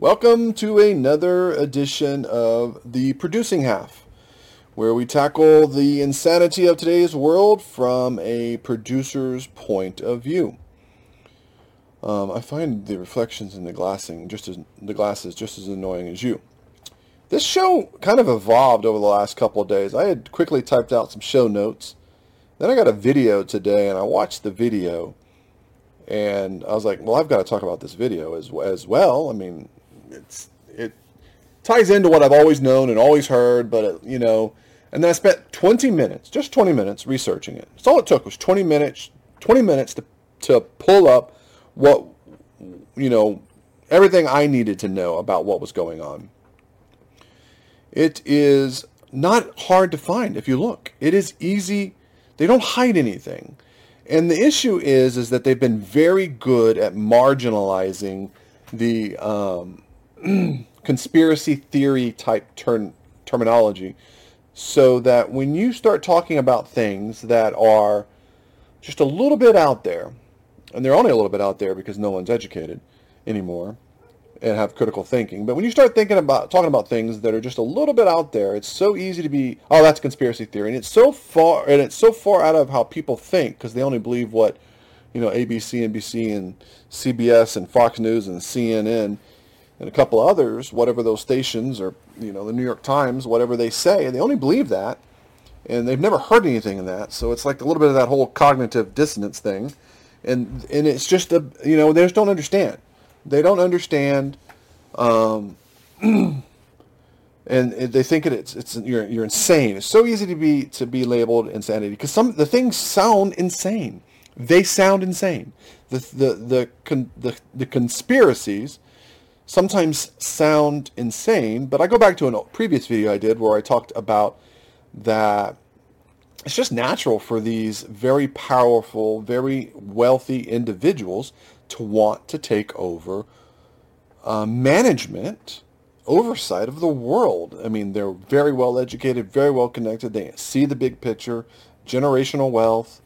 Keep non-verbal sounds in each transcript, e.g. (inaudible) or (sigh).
Welcome to another edition of The Producing Half, where we tackle the insanity of today's world from a producer's point of view. Um, I find the reflections in the glassing just as the glasses just as annoying as you. This show kind of evolved over the last couple of days. I had quickly typed out some show notes. Then I got a video today, and I watched the video, and I was like, "Well, I've got to talk about this video as as well." I mean, it's it ties into what I've always known and always heard, but it, you know. And then I spent 20 minutes, just 20 minutes, researching it. That's all it took was 20 minutes, 20 minutes to to pull up what you know everything I needed to know about what was going on. It is not hard to find if you look. It is easy. They don't hide anything. And the issue is is that they've been very good at marginalizing the um, (clears throat) conspiracy theory type term, terminology so that when you start talking about things that are just a little bit out there, and they're only a little bit out there because no one's educated anymore and have critical thinking. But when you start thinking about talking about things that are just a little bit out there, it's so easy to be, oh, that's conspiracy theory, and it's so far and it's so far out of how people think because they only believe what you know ABC, NBC, and CBS and Fox News and CNN and a couple others, whatever those stations or you know the New York Times, whatever they say, they only believe that, and they've never heard anything in that. So it's like a little bit of that whole cognitive dissonance thing, and and it's just a you know they just don't understand. They don't understand, um, (clears throat) and they think it, it's it's you're you're insane. It's so easy to be to be labeled insanity because some the things sound insane. They sound insane. The the the con, the, the conspiracies sometimes sound insane, but I go back to a previous video I did where I talked about that it's just natural for these very powerful, very wealthy individuals to want to take over uh, management, oversight of the world. I mean, they're very well educated, very well connected. They see the big picture, generational wealth,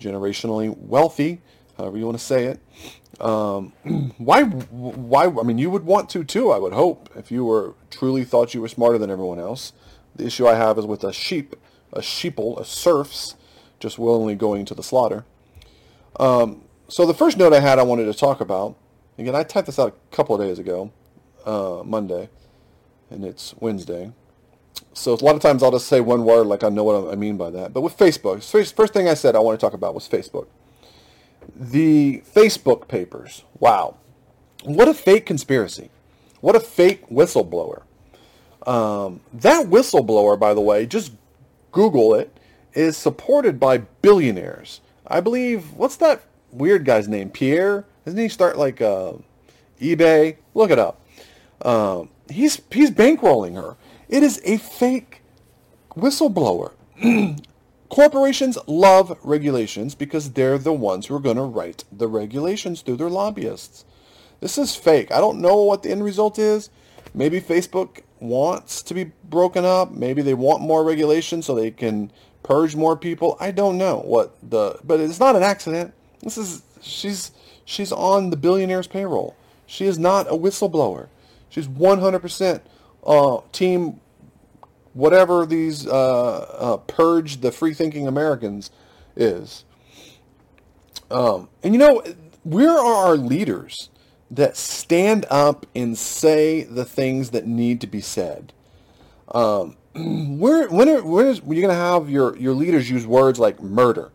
generationally wealthy, however you want to say it. Um, (clears throat) why? Why? I mean, you would want to too. I would hope if you were truly thought you were smarter than everyone else. The issue I have is with a sheep, a sheeple, a serfs, just willingly going to the slaughter. Um, so the first note I had I wanted to talk about, again, I typed this out a couple of days ago, uh, Monday, and it's Wednesday. So a lot of times I'll just say one word like I know what I mean by that. But with Facebook, first thing I said I want to talk about was Facebook. The Facebook papers. Wow. What a fake conspiracy. What a fake whistleblower. Um, that whistleblower, by the way, just Google it, is supported by billionaires. I believe, what's that weird guy's name? Pierre? Doesn't he start like uh, eBay? Look it up. Um, he's he's bankrolling her. It is a fake whistleblower. (clears throat) Corporations love regulations because they're the ones who are going to write the regulations through their lobbyists. This is fake. I don't know what the end result is. Maybe Facebook wants to be broken up. Maybe they want more regulation so they can purge more people. I don't know what the but it's not an accident. This is she's she's on the billionaire's payroll. She is not a whistleblower. She's 100% uh, team whatever these uh, uh, purge the free thinking Americans is. Um, and you know, where are our leaders that stand up and say the things that need to be said? Um, (clears throat) where when are, going to have your your leaders use words like murder?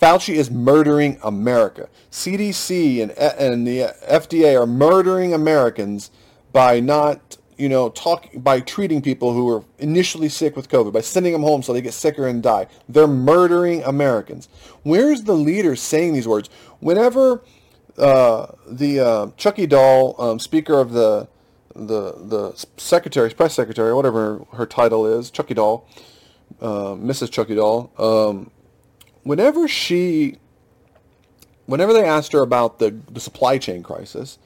Fauci is murdering America. CDC and and the FDA are murdering Americans by not you know, talk by treating people who were initially sick with COVID, by sending them home so they get sicker and die. They're murdering Americans. Where's the leader saying these words? Whenever uh, the uh, Chucky Doll, um, Speaker of the the the secretary, press secretary, whatever her title is, Chucky Doll, uh, Mrs. Chucky Doll. Um, whenever she, whenever they asked her about the the supply chain crisis,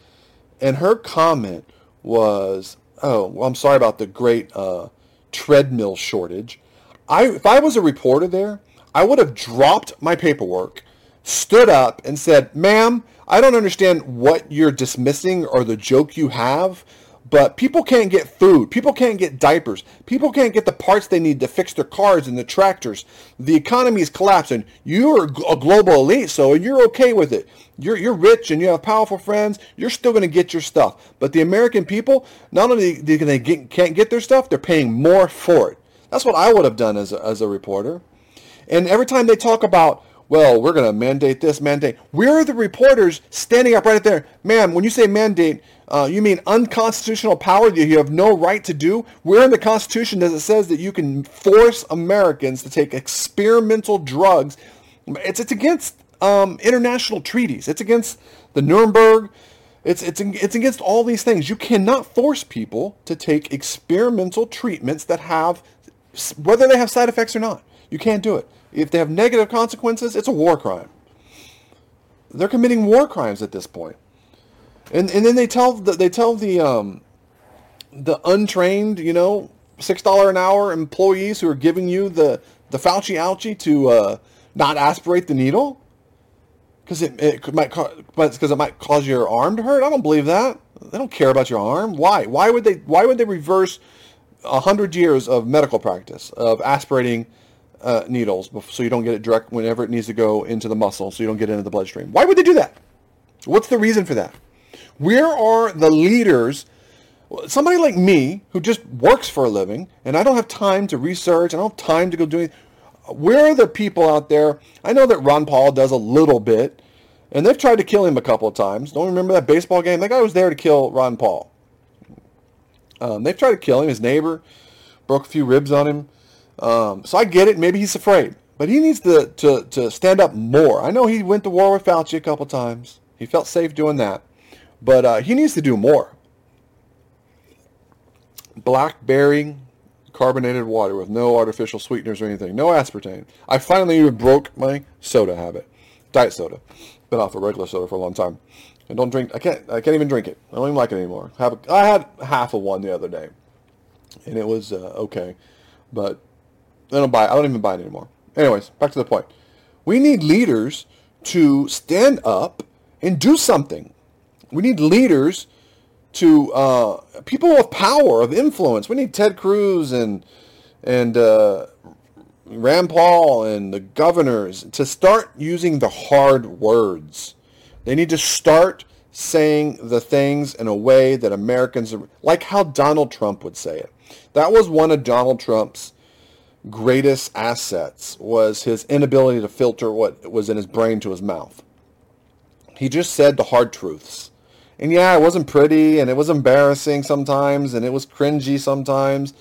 and her comment was, "Oh, well, I'm sorry about the great uh, treadmill shortage." I, if I was a reporter there, I would have dropped my paperwork, stood up, and said, "Ma'am, I don't understand what you're dismissing or the joke you have, But people can't get food. People can't get diapers. People can't get the parts they need to fix their cars and the tractors. The economy is collapsing. You're a global elite, so you're okay with it. You're, you're rich and you have powerful friends. You're still going to get your stuff. But the American people, not only can they get, can't get their stuff, they're paying more for it. That's what I would have done as a, as a reporter. And every time they talk about well, we're going to mandate this, mandate. Where are the reporters standing up right there? Ma'am, when you say mandate, uh, you mean unconstitutional power that you have no right to do? Where in the Constitution does it says that you can force Americans to take experimental drugs? It's, it's against um, international treaties. It's against the Nuremberg. It's, it's, it's against all these things. You cannot force people to take experimental treatments that have, whether they have side effects or not. You can't do it. If they have negative consequences, it's a war crime. They're committing war crimes at this point. And and then they tell the, they tell the um, the untrained, you know, six dollar an hour employees who are giving you the the Fauci ouchie to uh, not aspirate the needle because it, it might because it might cause your arm to hurt. I don't believe that. They don't care about your arm. Why? Why would they? Why would they reverse hundred years of medical practice of aspirating uh, needles so you don't get it direct whenever it needs to go into the muscle so you don't get into the bloodstream. Why would they do that? What's the reason for that? Where are the leaders? Somebody like me who just works for a living and I don't have time to research, I don't have time to go doing. Where are the people out there? I know that Ron Paul does a little bit, and they've tried to kill him a couple of times. Don't remember that baseball game? That guy was there to kill Ron Paul. Um, they've tried to kill him. His neighbor broke a few ribs on him. Um, so I get it. Maybe he's afraid, but he needs to, to, to stand up more. I know he went to war with Fauci a couple of times. He felt safe doing that, but uh, he needs to do more. Blackberry carbonated water with no artificial sweeteners or anything, no aspartame. I finally broke my soda habit, diet soda. Been off of regular soda for a long time. and don't drink. I can't. I can't even drink it. I don't even like it anymore. I, have a, I had half of one the other day, and it was uh, okay, but I don't buy. I don't even buy it anymore. Anyways, back to the point. We need leaders to stand up and do something. We need leaders to uh, people of power, of influence. We need Ted Cruz and and uh, Rand Paul and the governors to start using the hard words. They need to start saying the things in a way that Americans are, like how Donald Trump would say it. That was one of Donald Trump's greatest assets was his inability to filter what was in his brain to his mouth. He just said the hard truths. And yeah, it wasn't pretty and it was embarrassing sometimes and it was cringy sometimes,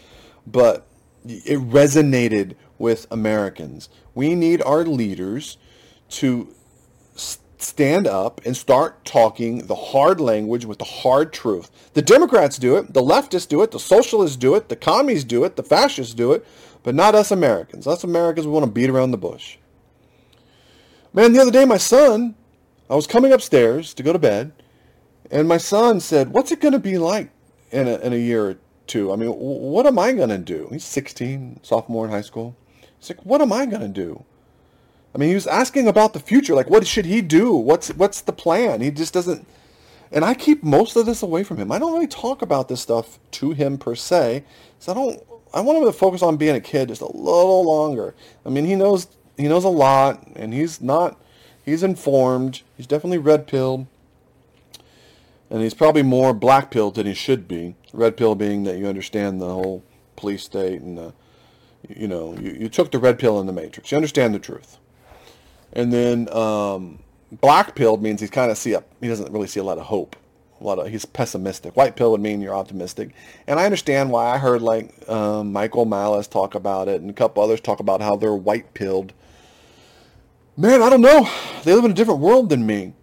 but it resonated with Americans. We need our leaders to stand up and start talking the hard language with the hard truth. The Democrats do it, the leftists do it, the socialists do it, the commies do it, the fascists do it, but not us Americans. Us Americans, we want to beat around the bush. Man, the other day, my son, I was coming upstairs to go to bed, and my son said, what's it going to be like in a, in a year or two? I mean, what am I going to do? He's 16, sophomore in high school. He's like, what am I going to do? I mean, he was asking about the future, like what should he do? What's what's the plan? He just doesn't. And I keep most of this away from him. I don't really talk about this stuff to him per se, so I don't I want him to focus on being a kid just a little longer. I mean, he knows he knows a lot, and he's not he's informed. He's definitely red pilled, and he's probably more black pilled than he should be. Red pill being that you understand the whole police state and the, you know you, you took the red pill in the matrix. You understand the truth, and then um, black pilled means he's kind of see up. He doesn't really see a lot of hope a lot of he's pessimistic. White pill would mean you're optimistic, and I understand why. I heard like um, Michael Malice talk about it, and a couple others talk about how they're white pilled. Man, I don't know. They live in a different world than me.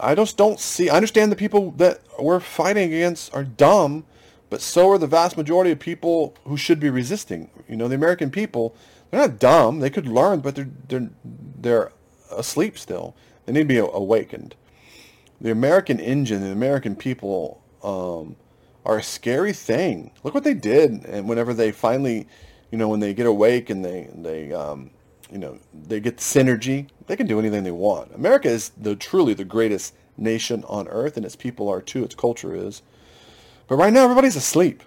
I just don't see. I understand the people that we're fighting against are dumb, but so are the vast majority of people who should be resisting. You know, the American people, they're not dumb. They could learn, but they're they're they're asleep still. They need to be awakened the American engine, the American people um, are a scary thing. Look what they did, and whenever they finally, you know, when they get awake and they they um, you know they get synergy, they can do anything they want. America is the truly the greatest nation on earth, and its people are too. Its culture is. But right now, everybody's asleep.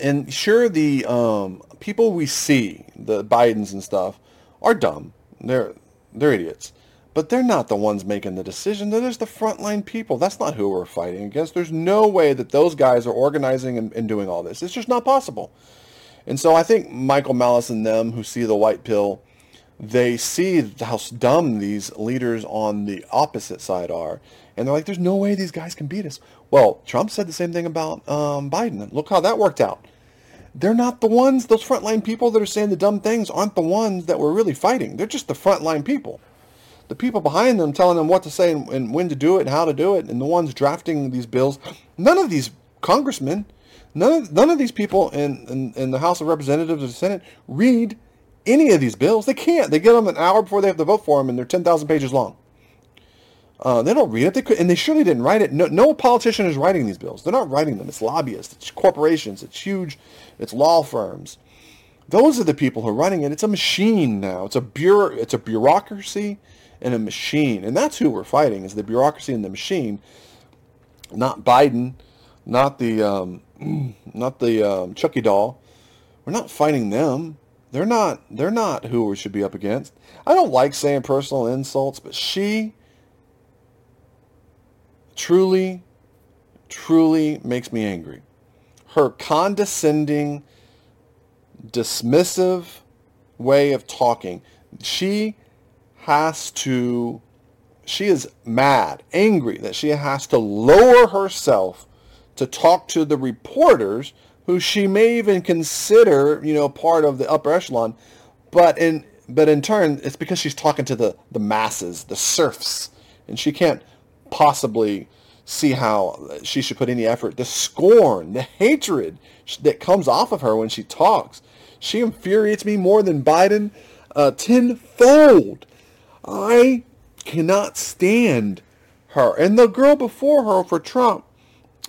And sure, the um, people we see, the Bidens and stuff, are dumb. They're they're idiots. But they're not the ones making the decision. They're just the frontline people. That's not who we're fighting against. There's no way that those guys are organizing and, and doing all this. It's just not possible. And so I think Michael Malice and them who see the white pill, they see how dumb these leaders on the opposite side are. And they're like, there's no way these guys can beat us. Well, Trump said the same thing about um, Biden. Look how that worked out. They're not the ones, those frontline people that are saying the dumb things aren't the ones that we're really fighting. They're just the frontline people the people behind them telling them what to say and, and, when to do it and how to do it, and the ones drafting these bills, none of these congressmen, none of, none of these people in, in, in the House of Representatives or the Senate read any of these bills. They can't. They get them an hour before they have to vote for them, and they're 10,000 pages long. Uh, they don't read it. They could, and they surely didn't write it. No, no politician is writing these bills. They're not writing them. It's lobbyists. It's corporations. It's huge. It's law firms. Those are the people who are running it. It's a machine now. It's a bureau. It's a bureaucracy and a machine. And that's who we're fighting is the bureaucracy and the machine, not Biden, not the um, (clears throat) not the um, Chucky doll. We're not fighting them. They're not they're not who we should be up against. I don't like saying personal insults, but she truly truly makes me angry. Her condescending, dismissive way of talking. She has to, she is mad, angry that she has to lower herself to talk to the reporters who she may even consider, you know, part of the upper echelon, but in but in turn, it's because she's talking to the the masses, the serfs, and she can't possibly see how she should put any effort. The scorn, the hatred that comes off of her when she talks, she infuriates me more than Biden uh, tenfold. I cannot stand her. And the girl before her for Trump,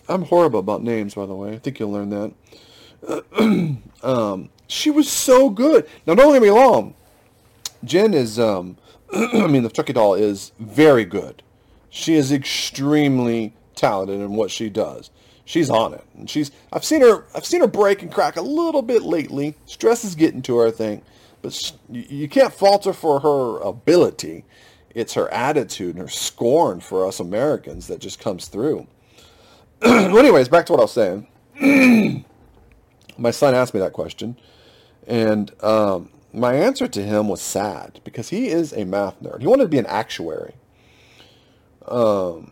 I'm horrible about names, by the way. I think you'll learn that. (clears throat) um, she was so good. Now, don't get me wrong. Jen is, um, (clears throat) I mean, the Chucky doll is very good. She is extremely talented in what she does. She's on it, and she's. I've seen her. I've seen her break and crack a little bit lately. Stress is getting to her, I think. But you can't falter for her ability. It's her attitude and her scorn for us Americans that just comes through. (clears throat) well, anyways, back to what I was saying. (clears throat) my son asked me that question, and um, my answer to him was sad because he is a math nerd. He wanted to be an actuary. Um,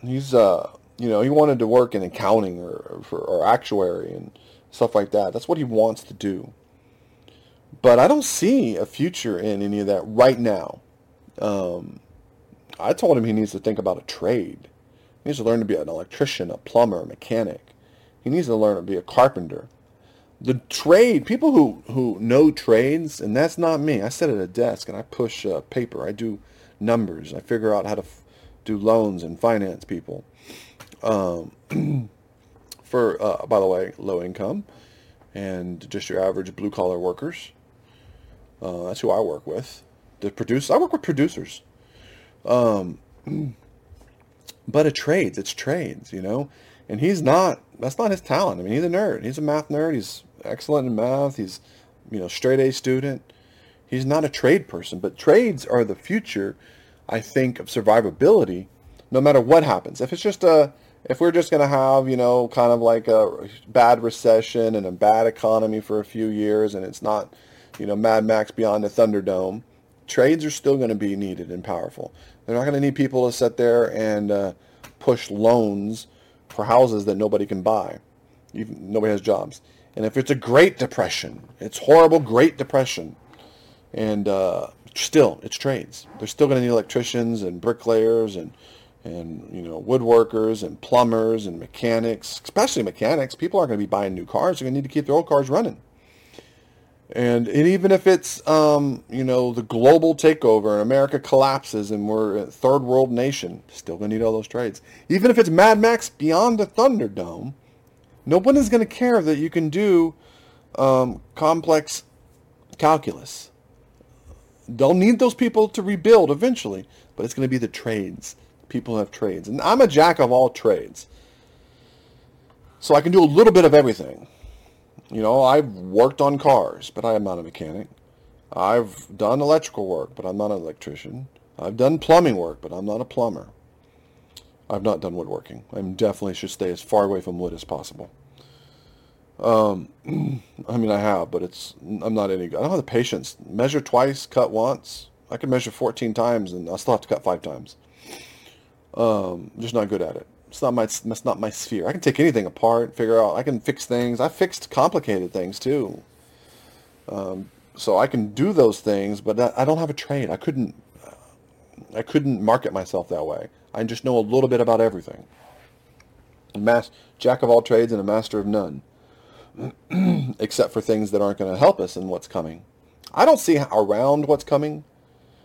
he's uh, you know, he wanted to work in accounting or, or, or actuary and stuff like that. That's what he wants to do. But I don't see a future in any of that right now. Um, I told him he needs to think about a trade. He needs to learn to be an electrician, a plumber, a mechanic. He needs to learn to be a carpenter. The trade, people who, who know trades, and that's not me. I sit at a desk and I push uh, paper. I do numbers. I figure out how to f- do loans and finance people. Um, (clears throat) for, uh, by the way, low income and just your average blue collar workers. Uh, that's who I work with. The produce I work with producers. Um, (clears throat) but it trades. It's trades, you know. And he's not. That's not his talent. I mean, he's a nerd. He's a math nerd. He's excellent in math. He's, you know, straight A student. He's not a trade person. But trades are the future, I think, of survivability, no matter what happens. If it's just a if we're just going to have, you know, kind of like a bad recession and a bad economy for a few years and it's not you know, Mad Max Beyond the Thunderdome, trades are still going to be needed and powerful. They're not going to need people to sit there and uh, push loans for houses that nobody can buy. Even, nobody has jobs. And if it's a Great Depression, it's horrible Great Depression, and uh, still, it's trades. They're still going to need electricians and bricklayers and and you know woodworkers and plumbers and mechanics, especially mechanics. People aren't going to be buying new cars. They're going to need to keep their old cars running. And, and even if it's, um, you know, the global takeover and America collapses and we're a third world nation, still to need all those trades. Even if it's Mad Max Beyond the Thunderdome, no one is to care that you can do um, complex calculus. They'll need those people to rebuild eventually, but it's to be the trades. People have trades. And I'm a jack of all trades. So I can do a little bit of everything. You know, I've worked on cars, but I am not a mechanic. I've done electrical work, but I'm not an electrician. I've done plumbing work, but I'm not a plumber. I've not done woodworking. I definitely should stay as far away from wood as possible. Um, (clears throat) I mean, I have, but it's I'm not any. I don't have the patience. Measure twice, cut once. I can measure 14 times, and I still have to cut five times. Um, I'm just not good at it. It's not my that's not my sphere. I can take anything apart, figure out. I can fix things. I fixed complicated things too. Um, so I can do those things, but I don't have a trade. I couldn't. I couldn't market myself that way. I just know a little bit about everything. A mas- jack of all trades and a master of none, (clears throat) except for things that aren't going to help us in what's coming. I don't see around what's coming.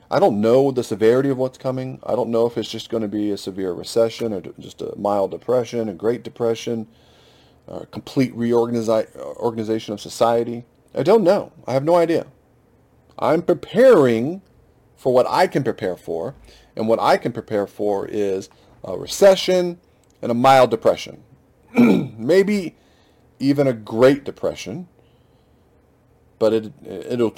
I don't know the severity of what's coming. I don't know if it's just going to be a severe recession or just a mild depression, a great depression, a complete reorganization of society. I don't know. I have no idea. I'm preparing for what I can prepare for, and what I can prepare for is a recession and a mild depression. (clears throat) Maybe even a great depression, but it it'll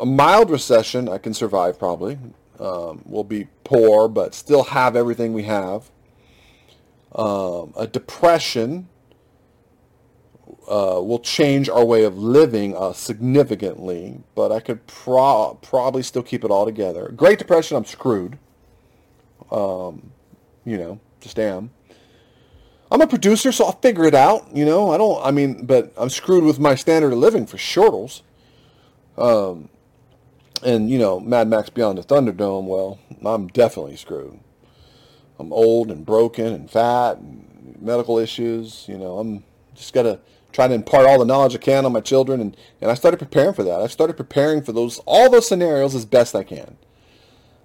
a mild recession I can survive probably. Um, we'll be poor, but still have everything we have. Um, a depression uh, will change our way of living uh, significantly, but I could pro- probably still keep it all together. Great Depression, I'm screwed. Um, you know, just am. I'm a producer, so I'll figure it out. You know, I don't. I mean, but I'm screwed with my standard of living for shortles. Um, and you know, Mad Max Beyond the Thunderdome. Well, I'm definitely screwed. I'm old and broken and fat and medical issues. You know, I'm just gotta try to impart all the knowledge I can on my children, and, and I started preparing for that. I started preparing for those all those scenarios as best I can,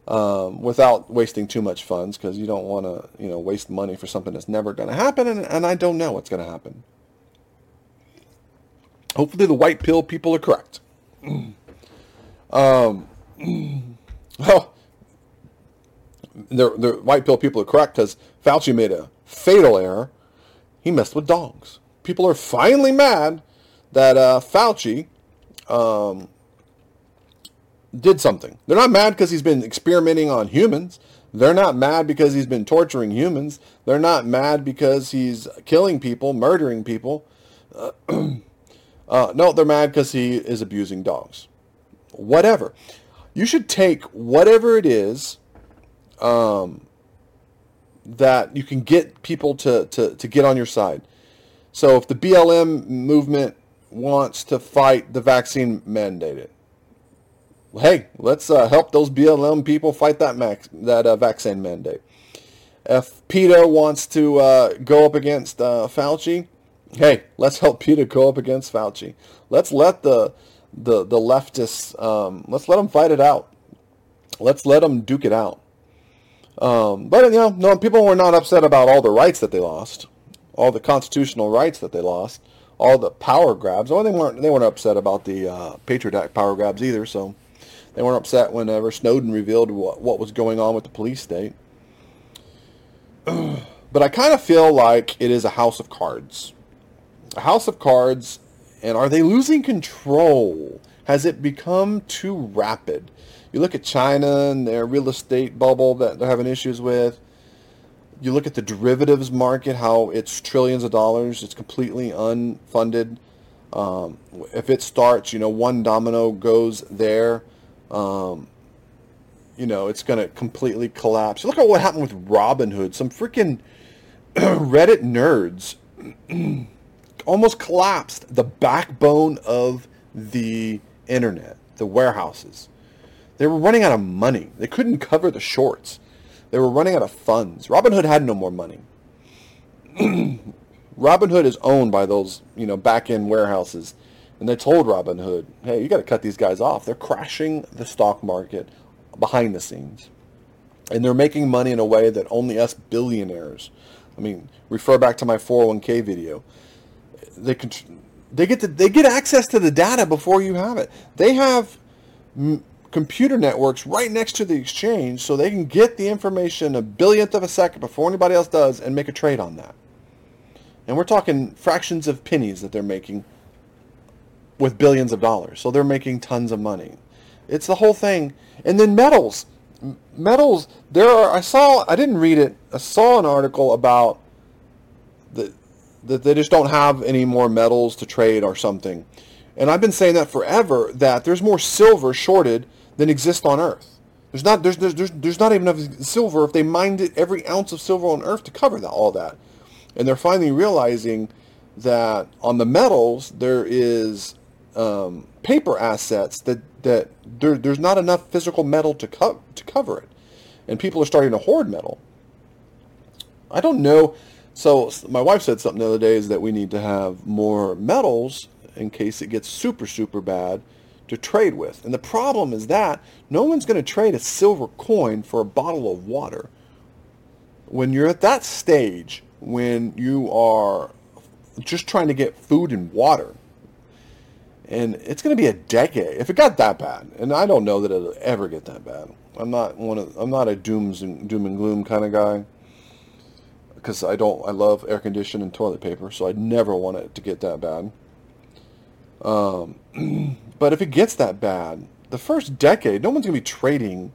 um, without wasting too much funds because you don't want to you know waste money for something that's never going to happen, and, and I don't know what's going to happen. Hopefully, the white pill people are correct. (clears throat) Um, (clears throat) well, the, white pill people are correct because Fauci made a fatal error. He messed with dogs. People are finally mad that uh, Fauci um, did something. They're not mad because he's been experimenting on humans. They're not mad because he's been torturing humans. They're not mad because he's killing people, murdering people. Uh, (clears throat) uh, no, they're mad because he is abusing dogs whatever. You should take whatever it is um, that you can get people to, to, to get on your side. So if the BLM movement wants to fight the vaccine mandated, hey, let's uh, help those BLM people fight that max, that uh, vaccine mandate. If PETA wants to uh, go up against uh, Fauci, hey, let's help PETA go up against Fauci. Let's let the the the leftists. Um, let's let them fight it out. Let's let them duke it out. Um, but you know, no, people were not upset about all the rights that they lost, all the constitutional rights that they lost, all the power grabs. Well, they weren't they weren't upset about the uh, Patriot Act power grabs either. So they weren't upset whenever Snowden revealed what, what was going on with the police state. (clears throat) but I kind of feel like it is a house of cards. A house of cards and are they losing control? Has it become too rapid? You look at China and their real estate bubble that they're having issues with. You look at the derivatives market, how it's trillions of dollars. It's completely unfunded. Um, if it starts, you know, one domino goes there, um, you know, it's going to completely collapse. Look at what happened with Robinhood. Some freaking (clears throat) Reddit nerds (clears throat) almost collapsed the backbone of the internet, the warehouses. They were running out of money. They couldn't cover the shorts. They were running out of funds. Robinhood had no more money. (clears throat) Robinhood is owned by those, you know, back-end warehouses. And they told Robinhood, hey, you got to cut these guys off. They're crashing the stock market behind the scenes. And they're making money in a way that only us billionaires, I mean, refer back to my 401k video they can they get to, they get access to the data before you have it. They have m- computer networks right next to the exchange, so they can get the information a billionth of a second before anybody else does and make a trade on that. And we're talking fractions of pennies that they're making with billions of dollars. So they're making tons of money. It's the whole thing. And then metals. Metals, there are, I saw, I didn't read it, I saw an article about that they just don't have any more metals to trade or something. And I've been saying that forever, that there's more silver shorted than exists on Earth. There's not, there's, there's, there's, not even enough silver if they mined it, every ounce of silver on Earth to cover that, all that. And they're finally realizing that on the metals, there is um, paper assets that that there, there's not enough physical metal to co- to cover it, and people are starting to hoard metal. I don't know. So my wife said something the other day is that we need to have more metals in case it gets super super bad to trade with. And the problem is that no one's going to trade a silver coin for a bottle of water. When you're at that stage, when you are just trying to get food and water, and it's going to be a decade if it got that bad. And I don't know that it'll ever get that bad. I'm not one of I'm not a dooms and doom and gloom kind of guy because I don't I love air conditioning and toilet paper, so I'd never want it to get that bad. Um, (clears throat) but if it gets that bad, the first decade, no one's going to be trading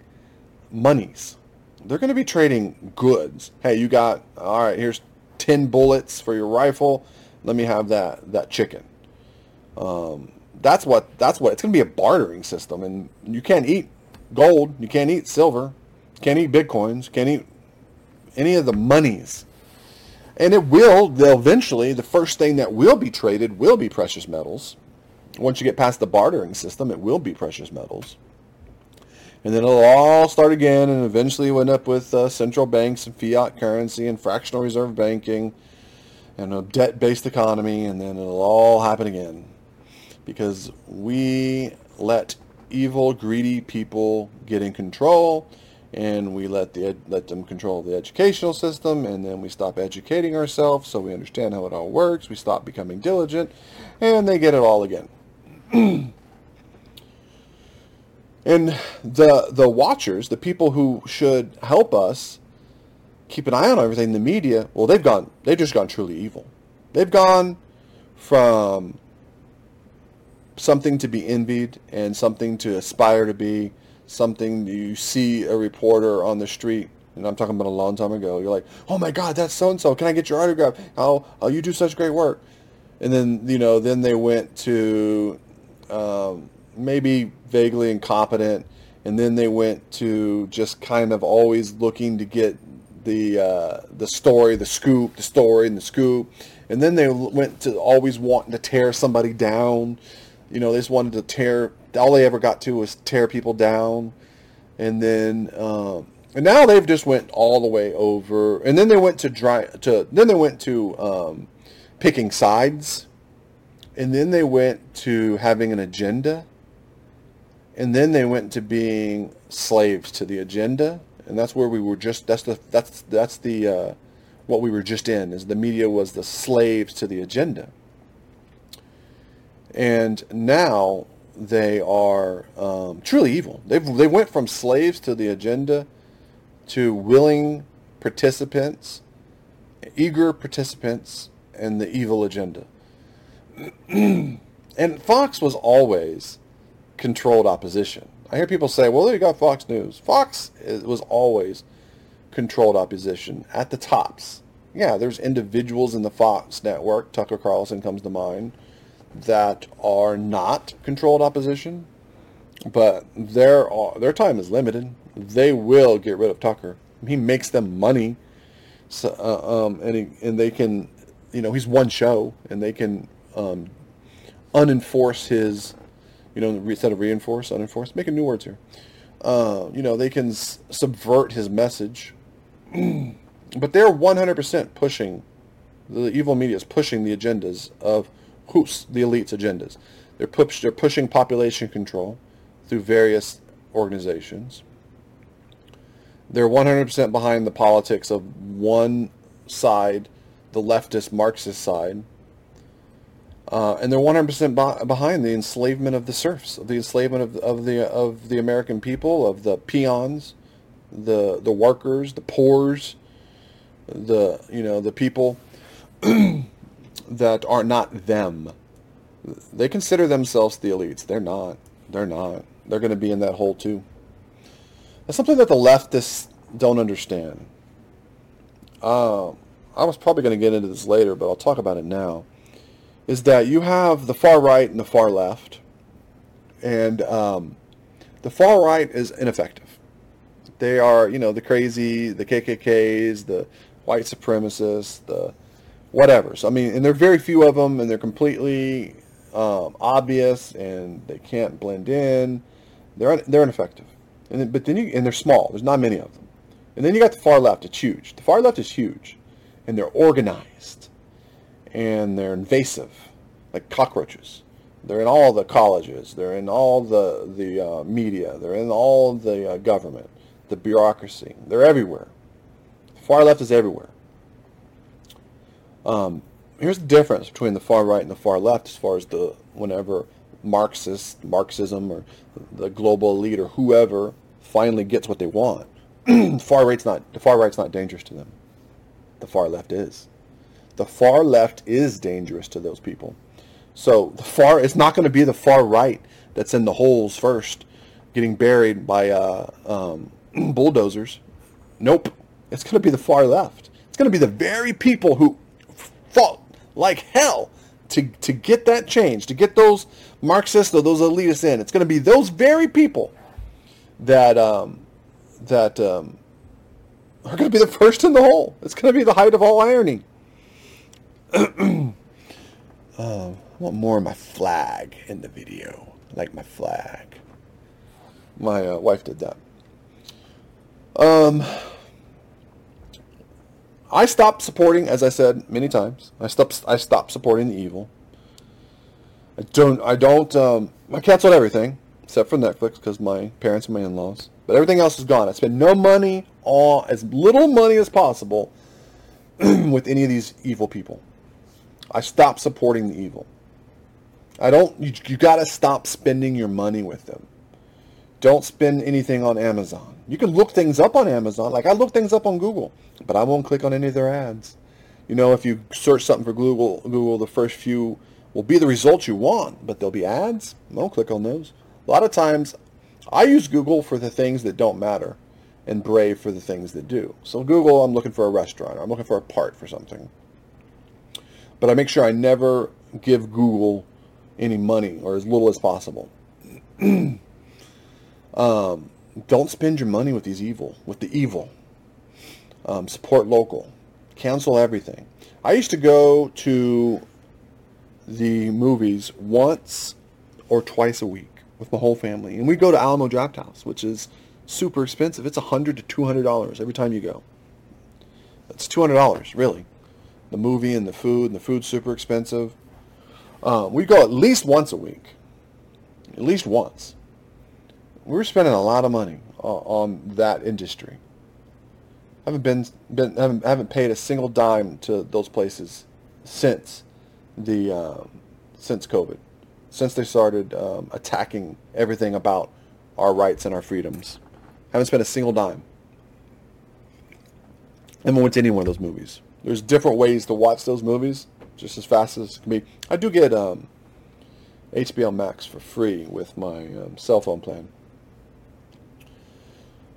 monies. They're going to be trading goods. Hey, you got all right. Here's ten bullets for your rifle. Let me have that that chicken. Um, that's what that's what it's going to be a bartering system, and you can't eat gold, you can't eat silver, can't eat bitcoins, can't eat any of the monies. And it will, they'll eventually, the first thing that will be traded will be precious metals. Once you get past the bartering system, it will be precious metals. And then it'll all start again and eventually you end up with uh, central banks and fiat currency and fractional reserve banking and a debt-based economy, and then it'll all happen again because we let evil, greedy people get in control, and we let the let them control the educational system, and then we stop educating ourselves so we understand how it all works. We stop becoming diligent, and they get it all again. (clears throat) and the the watchers, the people who should help us keep an eye on everything, the media, well, they've gone, they've just gone truly evil. They've gone from something to be envied and something to aspire to be, something you see a reporter on the street, and I'm talking about a long time ago, you're like, oh my God, that's so-and-so. Can I get your autograph? Oh, oh you do such great work. And then, you know, then they went to um, maybe vaguely incompetent, and then they went to just kind of always looking to get the uh, the story, the scoop, the story, and the scoop, and then they went to always wanting to tear somebody down, you know, they just wanted to tear. All they ever got to was tear people down, and then um, and now they've just went all the way over. And then they went to dry to then they went to um, picking sides, and then they went to having an agenda, and then they went to being slaves to the agenda, and that's where we were just. That's the that's that's the uh, what we were just in. Is the media was the slaves to the agenda and now they are um, truly evil. They they went from slaves to the agenda to willing participants, eager participants, in the evil agenda. (clears throat) and Fox was always controlled opposition. I hear people say, "Well, you got Fox News." Fox was always controlled opposition at the tops. Yeah, there's individuals in the Fox network. Tucker Carlson comes to mind that are not controlled opposition, but their their time is limited. They will get rid of Tucker. He makes them money, so, uh, um, and he, and they can, you know, he's one show, and they can um, unenforce his, you know, instead of reinforce, unenforce. Making new words here. Uh, you know, they can s- subvert his message, (clears throat) but they're 100% pushing. The evil media is pushing the agendas of who's the elite's agendas. They're, push, they're pushing population control through various organizations. They're 100% behind the politics of one side, the leftist Marxist side. Uh, and they're 100% behind the enslavement of the serfs, the enslavement of, of the of the American people, of the peons, the the workers, the poors, the you know the people (clears throat) that are not them. They consider themselves the elites. They're not. They're not. They're going to be in that hole too. That's something that the leftists don't understand. Uh, I was probably going to get into this later, but I'll talk about it now. Is that you have the far right and the far left, and um, the far right is ineffective. They are, you know, the crazy, the KKKs, the white supremacists, the whatever. So I mean, and there are very few of them, and they're completely um, obvious, and they can't blend in. They're they're ineffective, and then, but then you and they're small. There's not many of them, and then you got the far left. It's huge. The far left is huge, and they're organized, and they're invasive, like cockroaches. They're in all the colleges. They're in all the the uh, media. They're in all the uh, government, the bureaucracy. They're everywhere. The far left is everywhere. Um, here's the difference between the far right and the far left as far as the whenever Marxist Marxism or the global elite or whoever finally gets what they want. (clears throat) far right's not the far right's not dangerous to them. The far left is. The far left is dangerous to those people. So the far it's not going to be the far right that's in the holes first, getting buried by uh, um, (clears throat) bulldozers. Nope. It's going to be the far left. It's going to be the very people who fought like hell to, to get that change, to get those Marxists or those elitists in. It's going to be those very people that um, that um, are going to be the first in the hole. It's going to be the height of all irony. (clears throat) uh, I want more of my flag in the video. I like my flag. My uh, wife did that. Um, I stopped supporting, as I said many times. I stopped. I stopped supporting the evil. I don't. I don't. Um, I canceled everything except for Netflix because my parents and my in-laws. But everything else is gone. I spent no money on as little money as possible (clears throat) with any of these evil people. I stopped supporting the evil. I don't. You, you got to stop spending your money with them. Don't spend anything on Amazon. You can look things up on Amazon. Like I look things up on Google, but I won't click on any of their ads. You know, if you search something for Google, Google, the first few will be the results you want, but there'll be ads. Don't click on those. A lot of times, I use Google for the things that don't matter, and Brave for the things that do. So Google, I'm looking for a restaurant. I'm looking for a part for something. But I make sure I never give Google any money or as little as possible. (clears throat) um, don't spend your money with these evil, with the evil. Um, support local. Cancel everything. I used to go to the movies once or twice a week with my whole family, and we go to Alamo Drafthouse, which is super expensive. It's a hundred to two hundred dollars every time you go. It's two hundred dollars, really. The movie and the food, and the food's super expensive. Um, we go at least once a week, at least once we're spending a lot of money on, that industry. I haven't been, been haven't, haven't paid a single dime to those places since the um, since COVID, since they started um, attacking everything about our rights and our freedoms. I Haven't spent a single dime. I haven't went to any one of those movies. There's different ways to watch those movies, just as fast as it can be. I do get um, HBO Max for free with my um, cell phone plan.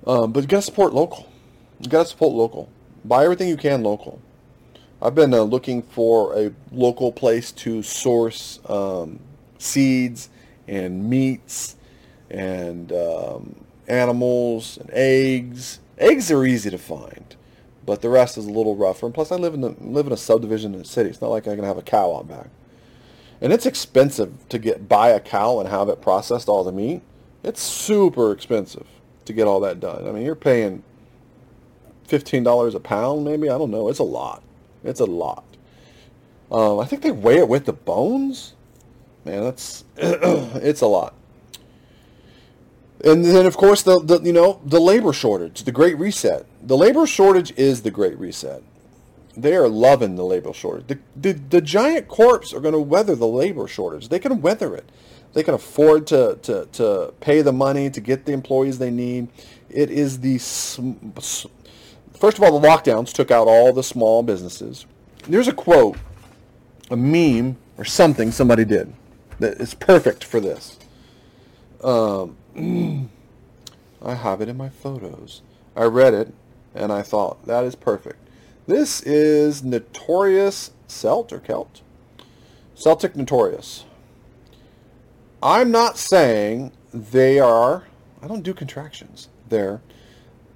Um, but you gotta support local. You gotta support local. Buy everything you can local. I've been uh, looking for a local place to source um, seeds and meats and um, animals and eggs. Eggs are easy to find, but the rest is a little rougher. And plus, I live in the, live in a subdivision in the city. It's not like I can have a cow out back, and it's expensive to get buy a cow and have it processed all the meat. It's super expensive to get all that done. I mean, you're paying $15 a pound, maybe. I don't know. It's a lot. It's a lot. Um, I think they weigh it with the bones. Man, that's (clears throat) it's a lot. And then, of course, the, the you know the labor shortage, the Great Reset. The labor shortage is the Great Reset. They are loving the labor shortage. The, the, the giant corps are going to weather the labor shortage. They can weather it. They can afford to, to, to pay the money to get the employees they need. It is the, first of all, the lockdowns took out all the small businesses. There's a quote a meme or something somebody did that is perfect for this. Um, (clears throat) I have it in my photos. I read it and I thought that is perfect. This is Notorious Celt or Celt? Celtic Notorious. I'm not saying they are, I don't do contractions. They're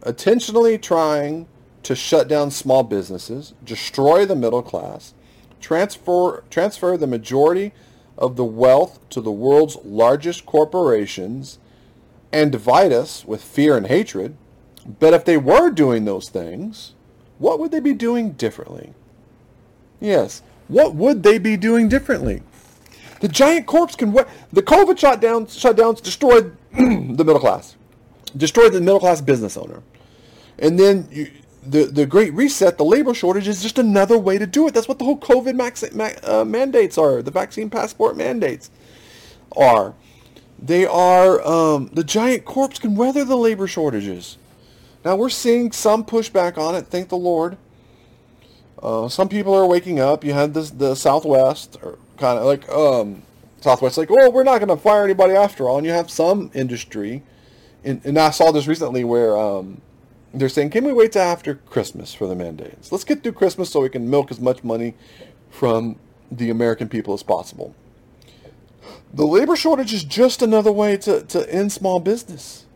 intentionally trying to shut down small businesses, destroy the middle class, transfer, transfer the majority of the wealth to the world's largest corporations, and divide us with fear and hatred. But if they were doing those things, what would they be doing differently? Yes, what would they be doing differently? The giant corpse can. The COVID shutdowns, shutdowns destroyed (clears throat) the middle class, destroyed the middle class business owner, and then you, the the Great Reset, the labor shortage is just another way to do it. That's what the whole COVID max, uh, mandates are. The vaccine passport mandates are. They are um, the giant corpse can weather the labor shortages. Now we're seeing some pushback on it. Thank the Lord. Uh, some people are waking up. You had this the Southwest, or kind of like um, Southwest, like, oh, we're not going to fire anybody after all. And you have some industry, and, and I saw this recently where um, they're saying, can we wait to after Christmas for the mandates? Let's get through Christmas so we can milk as much money from the American people as possible. The labor shortage is just another way to, to end small business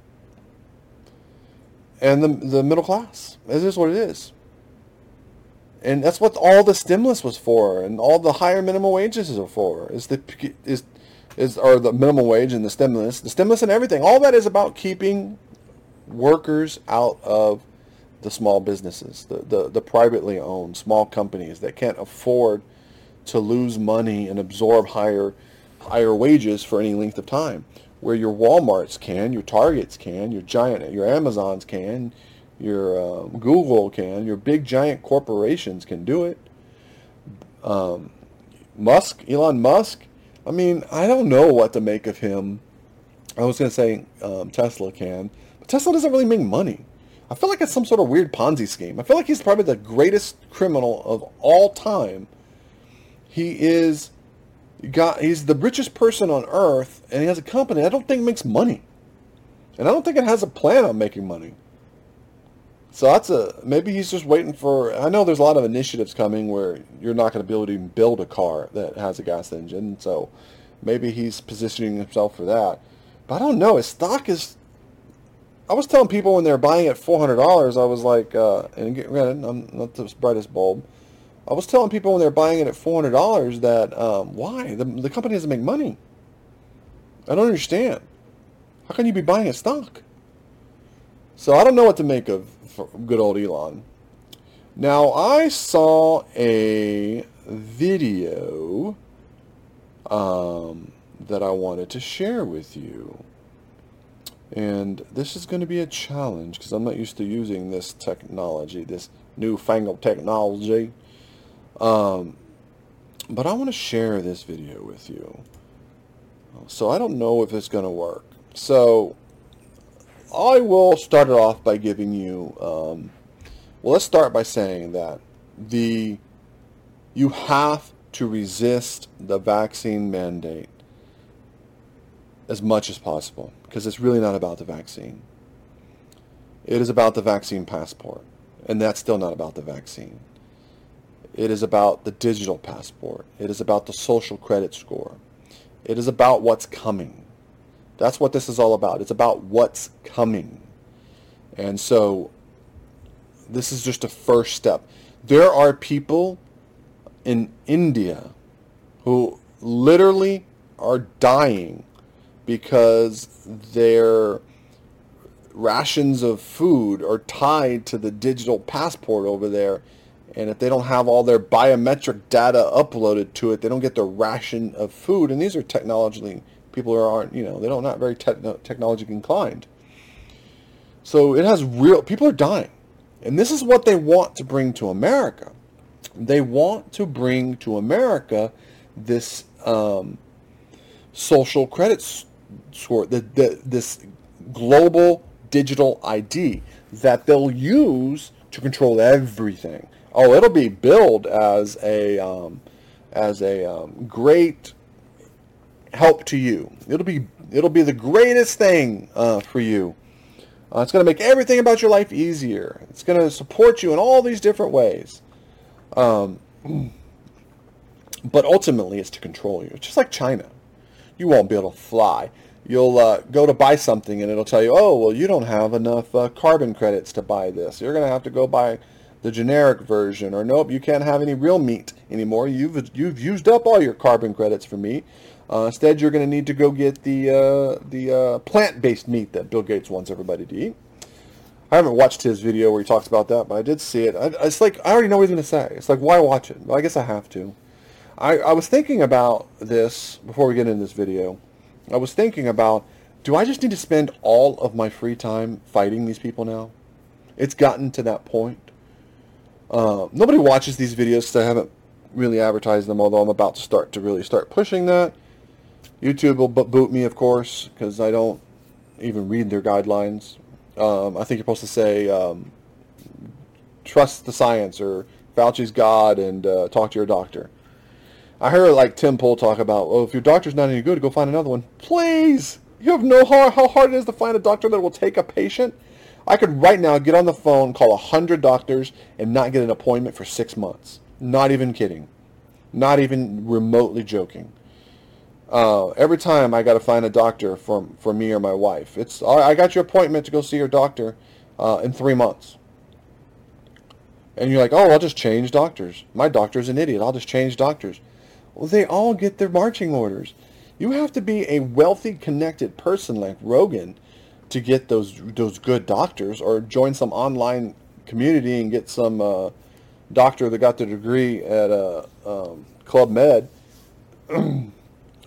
and the, the middle class. It is what it is. And that's what all the stimulus was for, and all the higher minimum wages are for. Is the is is or the minimum wage and the stimulus, the stimulus and everything. All that is about keeping workers out of the small businesses, the, the, the privately owned small companies that can't afford to lose money and absorb higher higher wages for any length of time. Where your WalMarts can, your Targets can, your giant, your Amazons can, your uh, Google can, your big giant corporations can do it. Um, Musk, Elon Musk. I mean, I don't know what to make of him. I was going to say um, Tesla can, but Tesla doesn't really make money. I feel like it's some sort of weird Ponzi scheme. I feel like he's probably the greatest criminal of all time. He is got he's the richest person on earth and he has a company I don't think makes money. And I don't think it has a plan on making money. So that's a maybe he's just waiting for I know there's a lot of initiatives coming where you're not going to be able to build a car that has a gas engine. So maybe he's positioning himself for that. But I don't know. His stock is I was telling people when they were buying it four hundred dollars, I was like, uh, and granted, I'm not the brightest bulb. I was telling people when they're buying it at four hundred dollars that um, why the the company doesn't make money. I don't understand. How can you be buying a stock? So I don't know what to make of good old Elon. Now I saw a video um, that I wanted to share with you. And this is going to be a challenge because I'm not used to using this technology, this newfangled technology. Um, but I want to share this video with you. So I don't know if it's going to work. So I will start it off by giving you, um, well, let's start by saying that the you have to resist the vaccine mandate as much as possible because it's really not about the vaccine. It is about the vaccine passport, and that's still not about the vaccine. It is about the digital passport. It is about the social credit score. It is about what's coming. That's what this is all about. It's about what's coming. And so this is just a first step. There are people in India who literally are dying because their rations of food are tied to the digital passport over there. And if they don't have all their biometric data uploaded to it, they don't get the ration of food. And these are technologically, people who aren't, you know, they don't not very te- technologically inclined. So it has real, people are dying. And this is what they want to bring to America. They want to bring to America this um, social credit score, the, the, this global digital ID that they'll use to control everything. Oh, it'll be billed as a um, as a um, great help to you. It'll be it'll be the greatest thing uh, for you. Uh, it's going to make everything about your life easier. It's going to support you in all these different ways. Um, but ultimately, it's to control you. It's just like China. You won't be able to fly. You'll uh, go to buy something and it'll tell you, oh, well, you don't have enough uh, carbon credits to buy this. You're going to have to go buy the generic version. Or nope, you can't have any real meat anymore. You've, you've used up all your carbon credits for meat. Uh, instead, you're going to need to go get the uh, the uh, plant-based meat that Bill Gates wants everybody to eat. I haven't watched his video where he talks about that, but I did see it. I, it's like I already know what he's going to say. It's like why watch it? Well, I guess I have to. I, I was thinking about this before we get into this video. I was thinking about do I just need to spend all of my free time fighting these people now? It's gotten to that point. Uh, nobody watches these videos because I haven't really advertised them, although I'm about to start to really start pushing that. YouTube will boot me, of course, because I don't even read their guidelines. Um, I think you're supposed to say, um, trust the science or Fauci's God and uh, talk to your doctor. I heard like Tim Pool talk about, oh, if your doctor's not any good, go find another one. Please! You have no how, how hard it is to find a doctor that will take a patient. I could right now get on the phone, call a hundred doctors, and not get an appointment for six months. Not even kidding. Not even remotely joking. Uh, every time I got to find a doctor for for me or my wife. It's I got your appointment to go see your doctor uh, in three months. And you're like, oh, I'll just change doctors. My doctor's an idiot. I'll just change doctors. Well, they all get their marching orders. You have to be a wealthy, connected person like Rogan to get those those good doctors, or join some online community and get some uh, doctor that got the degree at uh, um, Club Med. (clears throat)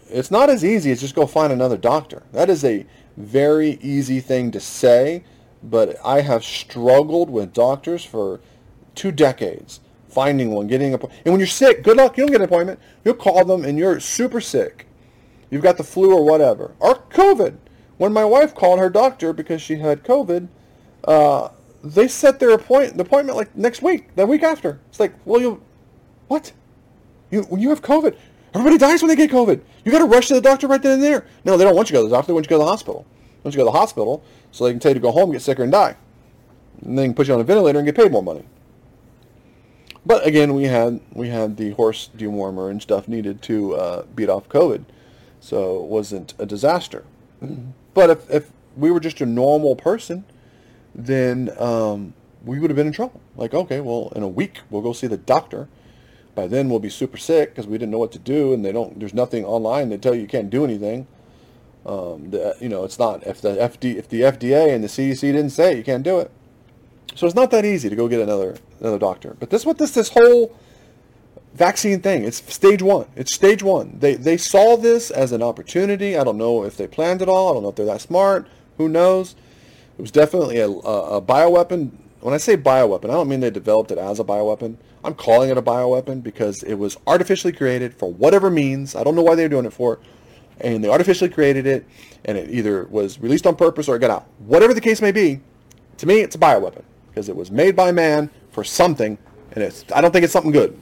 it's not as easy as just go find another doctor. That is a very easy thing to say, but I have struggled with doctors for two decades finding one, getting a and when you're sick, good luck. You don't get an appointment. You'll call them and you're super sick. You've got the flu or whatever or COVID. When my wife called her doctor because she had COVID, uh, they set their the appointment like next week, the week after. It's like, well, you, what? You you have COVID, Everybody dies when they get COVID. You got to rush to the doctor right then and there. No, they don't want you to go to the doctor. They want you to go to the hospital. They want you to go to the hospital so they can tell you to go home, get sicker, and die. And then put you on a ventilator and get paid more money. But again, we had we had the horse dewormer and stuff needed to uh, beat off COVID, so it wasn't a disaster. (clears throat) But if, if we were just a normal person, then um, we would have been in trouble. Like, okay, well, in a week we'll go see the doctor by then we'll be super sick because we didn't know what to do, and they don't. There's nothing online. They tell you you can't do anything. Um, the, you know, it's not if the FD if the FDA and the CDC didn't say you can't do it. So it's not that easy to go get another another doctor. But this what this this whole vaccine thing. It's stage one. It's stage one. They they saw this as an opportunity. I don't know if they planned it all. I don't know if they're that smart. Who knows? It was definitely a, a, a bioweapon. When I say bioweapon, I don't mean they developed it as a bioweapon. I'm calling it a bioweapon because it was artificially created for whatever means. I don't know why they were doing it for. And they artificially created it, and it either was released on purpose or it got out. Whatever the case may be, to me, it's a bioweapon because it was made by man for something, and it's, I don't think it's something good.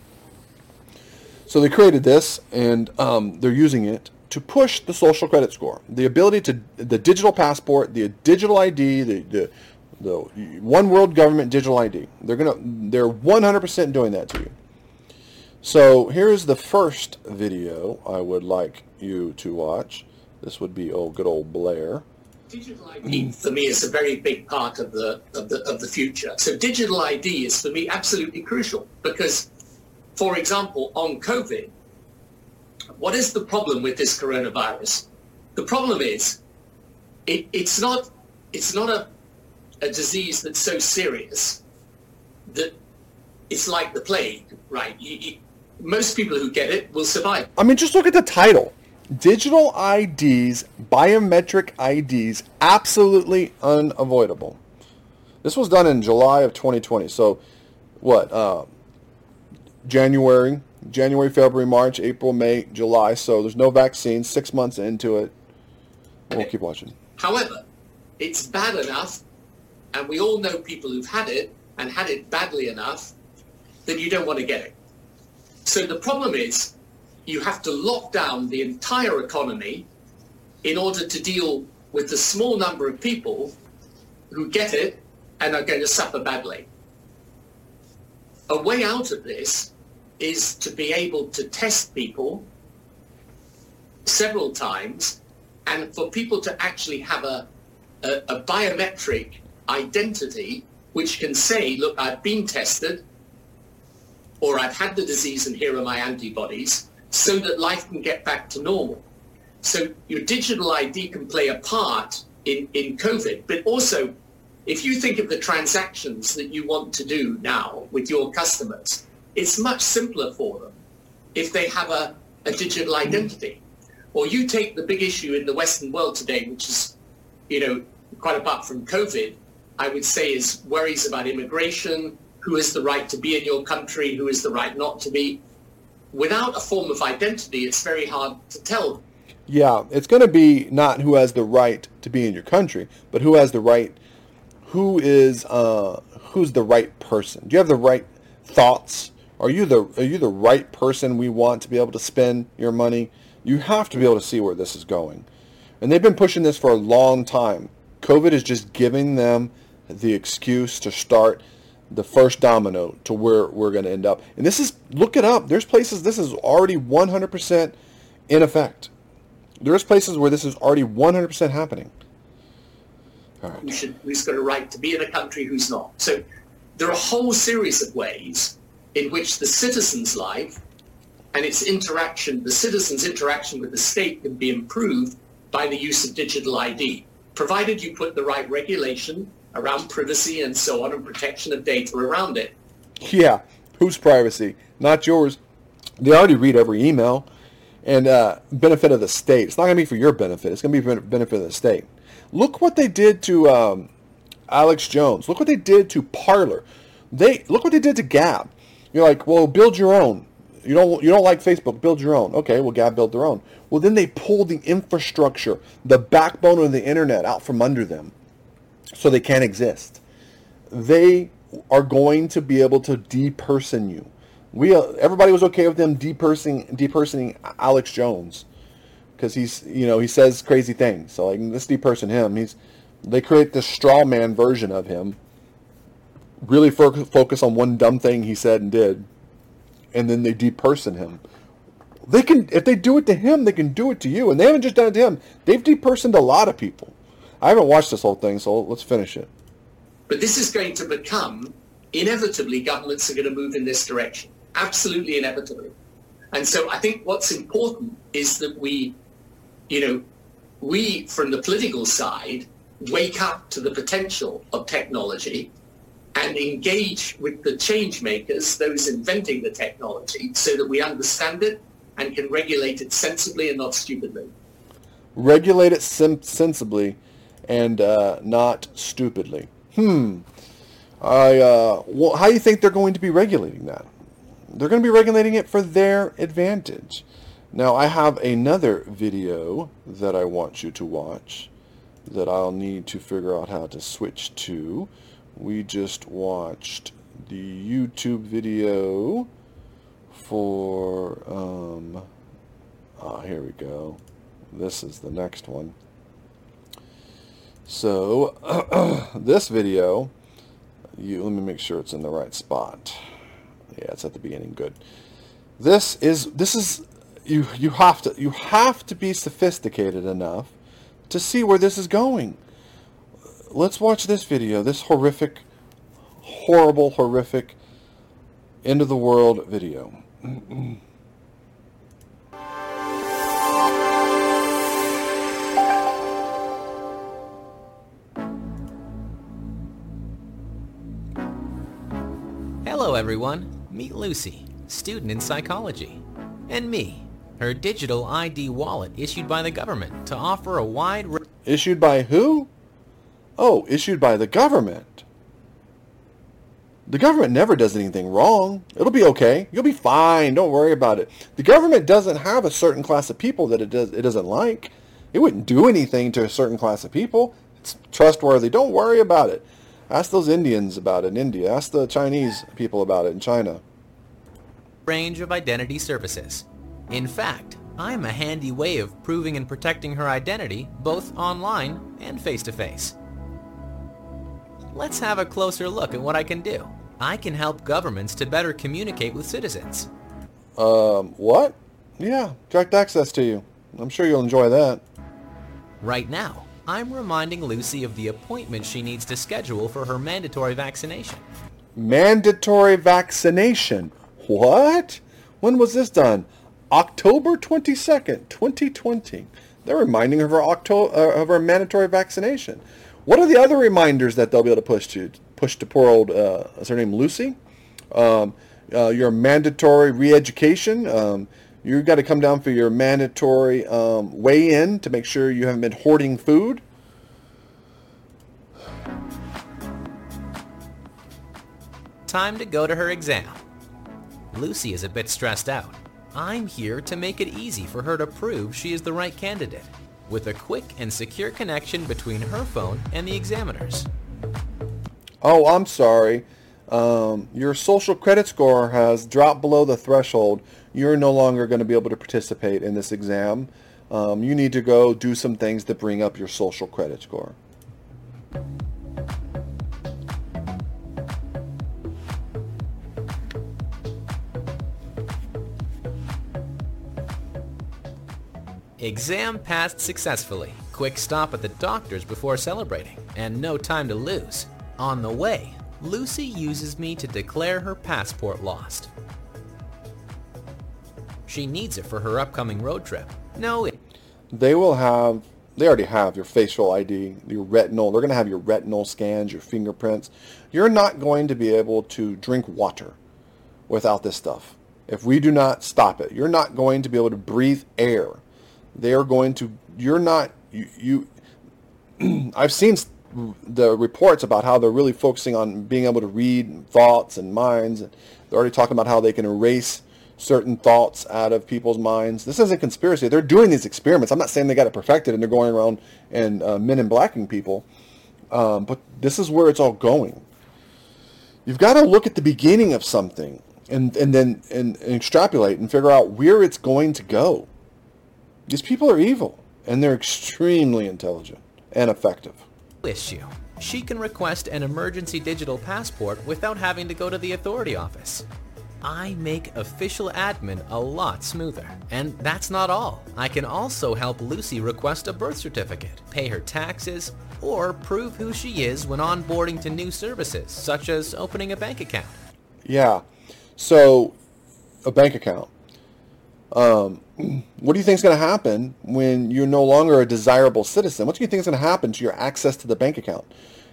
So they created this, and um, they're using it to push the social credit score, the ability to the digital passport, the digital ID, the, the the one world government digital ID. They're gonna they're 100% doing that to you. So here's the first video I would like you to watch. This would be old good old Blair. Digital ID for me is a very big part of the of the of the future. So digital ID is for me absolutely crucial because, for example, on COVID, what is the problem with this coronavirus? The problem is, it, it's not it's not a a disease that's so serious that it's like the plague, right? You, you, most people who get it will survive. I mean, just look at the title. Digital IDs, biometric IDs, absolutely unavoidable. This was done in July of 2020. So, what? Uh, January, January, February, March, April, May, July. So there's no vaccine. Six months into it. We'll keep watching. However, it's bad enough and we all know people who've had it and had it badly enough that you don't want to get it. So the problem is you have to lock down the entire economy in order to deal with the small number of people who get it and are going to suffer badly. A way out of this is to be able to test people several times and for people to actually have a, a, a biometric identity which can say, look, I've been tested or I've had the disease and here are my antibodies so that life can get back to normal. So your digital ID can play a part in, in COVID, but also if you think of the transactions that you want to do now with your customers, it's much simpler for them if they have a, a digital identity. Or you take the big issue in the Western world today, which is, you know, quite apart from COVID, I would say is worries about immigration, who has the right to be in your country, who has the right not to be. Without a form of identity, it's very hard to tell. Yeah, it's going to be not who has the right to be in your country, but who has the right, who is, uh, who's the right person. Do you have the right thoughts? Are you the are you the right person we want to be able to spend your money? You have to be able to see where this is going. And they've been pushing this for a long time. COVID is just giving them the excuse to start the first domino to where we're going to end up. And this is, look it up. There's places this is already 100% in effect. There's places where this is already 100% happening. All right. Who should, who's got a right to be in a country, who's not. So there are a whole series of ways in which the citizen's life and its interaction, the citizen's interaction with the state can be improved by the use of digital ID, provided you put the right regulation around privacy and so on and protection of data around it. Yeah, whose privacy? Not yours. They already read every email and uh, benefit of the state. It's not going to be for your benefit. It's going to be for benefit of the state. Look what they did to um, Alex Jones. Look what they did to Parler. They look what they did to Gab. You're like, well, build your own. You don't you don't like Facebook, build your own. Okay, well, Gab built their own. Well, then they pulled the infrastructure, the backbone of the internet out from under them so they can't exist. They are going to be able to deperson you. We uh, everybody was okay with them depersoning depersoning Alex Jones because he's you know he says crazy things. So like let's deperson him. He's they create this straw man version of him. Really fo- focus on one dumb thing he said and did, and then they deperson him. They can if they do it to him, they can do it to you, and they haven't just done it to him. They've depersoned a lot of people. I haven't watched this whole thing, so let's finish it. But this is going to become, inevitably, governments are going to move in this direction. Absolutely inevitably. And so I think what's important is that we, you know, we from the political side wake up to the potential of technology and engage with the change makers, those inventing the technology, so that we understand it and can regulate it sensibly and not stupidly. Regulate it sim- sensibly and uh, not stupidly. Hmm. I, uh, well, how do you think they're going to be regulating that? They're going to be regulating it for their advantage. Now, I have another video that I want you to watch that I'll need to figure out how to switch to. We just watched the YouTube video for, um, ah, here we go. This is the next one. So (clears throat) this video, you let me make sure it's in the right spot. Yeah, it's at the beginning. Good. This is this is you you have to you have to be sophisticated enough to see where this is going. Let's watch this video. This horrific, horrible, horrific, end of the world video. (clears throat) everyone. Meet Lucy, student in psychology. And me, her digital ID wallet issued by the government to offer a wide... Issued by who? Oh, issued by the government. The government never does anything wrong. It'll be okay. You'll be fine. Don't worry about it. The government doesn't have a certain class of people that it does it doesn't like. It wouldn't do anything to a certain class of people. It's trustworthy. Don't worry about it. Ask those Indians about it in India. Ask the Chinese people about it in China. Range of identity services. In fact, I'm a handy way of proving and protecting her identity both online and face-to-face. Let's have a closer look at what I can do. I can help governments to better communicate with citizens. Um, what? Yeah, direct access to you. I'm sure you'll enjoy that. Right now, I'm reminding Lucy of the appointment she needs to schedule for her mandatory vaccination. Mandatory vaccination? What? When was this done? October 22nd, 2020. They're reminding her of her, Octo- uh, of her mandatory vaccination. What are the other reminders that they'll be able to push to? Push to poor old, uh, is her name Lucy? Um, uh, your mandatory re-education. Um, you've got to come down for your mandatory um, weigh-in to make sure you haven't been hoarding food. Time to go to her exam. Lucy is a bit stressed out. I'm here to make it easy for her to prove she is the right candidate, with a quick and secure connection between her phone and the examiner's. Oh, I'm sorry. Um, your social credit score has dropped below the threshold. You're no longer going to be able to participate in this exam. Um, you need to go do some things to bring up your social credit score. Exam passed successfully. Quick stop at the doctor's before celebrating, and no time to lose. On the way, Lucy uses me to declare her passport lost. She needs it for her upcoming road trip. No, it They will have, they already have your facial ID, your retinal. They're going to have your retinal scans, your fingerprints. You're not going to be able to drink water without this stuff. If we do not stop it, you're not going to be able to breathe air. They are going to, you're not, you, you (clears throat) I've seen the reports about how they're really focusing on being able to read thoughts and minds. They're already talking about how they can erase certain thoughts out of people's minds. This isn't conspiracy. They're doing these experiments. I'm not saying they got it perfected and they're going around and uh, men and blacking people, um, but this is where it's all going. You've got to look at the beginning of something and, and then and, and extrapolate and figure out where it's going to go. These people are evil and they're extremely intelligent and effective. issue. She can request an emergency digital passport without having to go to the authority office. I make official admin a lot smoother. And that's not all. I can also help Lucy request a birth certificate, pay her taxes, or prove who she is when onboarding to new services, such as opening a bank account. Yeah. So, a bank account. Um, (clears throat) what do you think is going to happen when you're no longer a desirable citizen? What do you think is going to happen to your access to the bank account?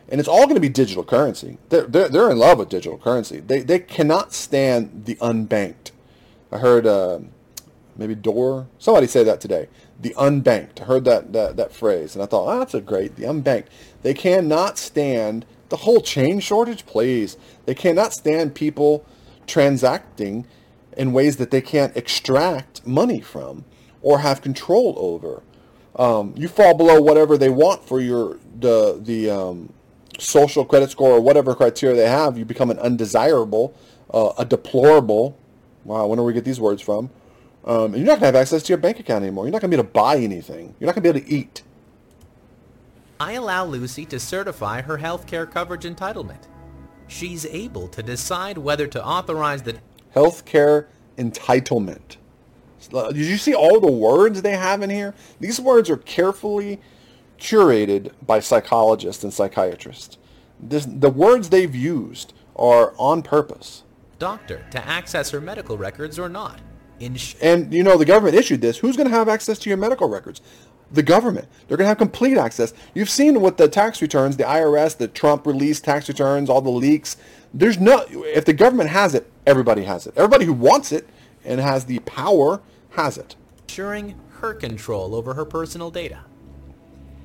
And it's all going to be digital currency. They're, they're, they're in love with digital currency. They, they cannot stand the unbanked. I heard uh, maybe Door, somebody say that today. The unbanked. I heard that, that, that phrase, and I thought, oh, that's a great, the unbanked. They cannot stand the whole chain shortage, please. They cannot stand people transacting in ways that they can't extract money from or have control over. Um, you fall below whatever they want for your the the um, social credit score or whatever criteria they have. You become an undesirable, uh, a deplorable. Wow, when do we get these words from? Um, and you're not gonna have access to your bank account anymore. You're not gonna be able to buy anything. You're not gonna be able to eat. I allow Lucy to certify her healthcare coverage entitlement. She's able to decide whether to authorize the Healthcare entitlement. Uh, Did you see all the words they have in here? These words are carefully curated by psychologists and psychiatrists. This, the words they've used are on purpose. doctor to access her medical records or not. Ins- And you know the government issued this. Who's going to have access to your medical records? The government. They're going to have complete access. You've seen with the tax returns, the IRS, the Trump released tax returns, all the leaks. There's no if the government has it, everybody has it. Everybody who wants it and has the power has it. ensuring her control over her personal data.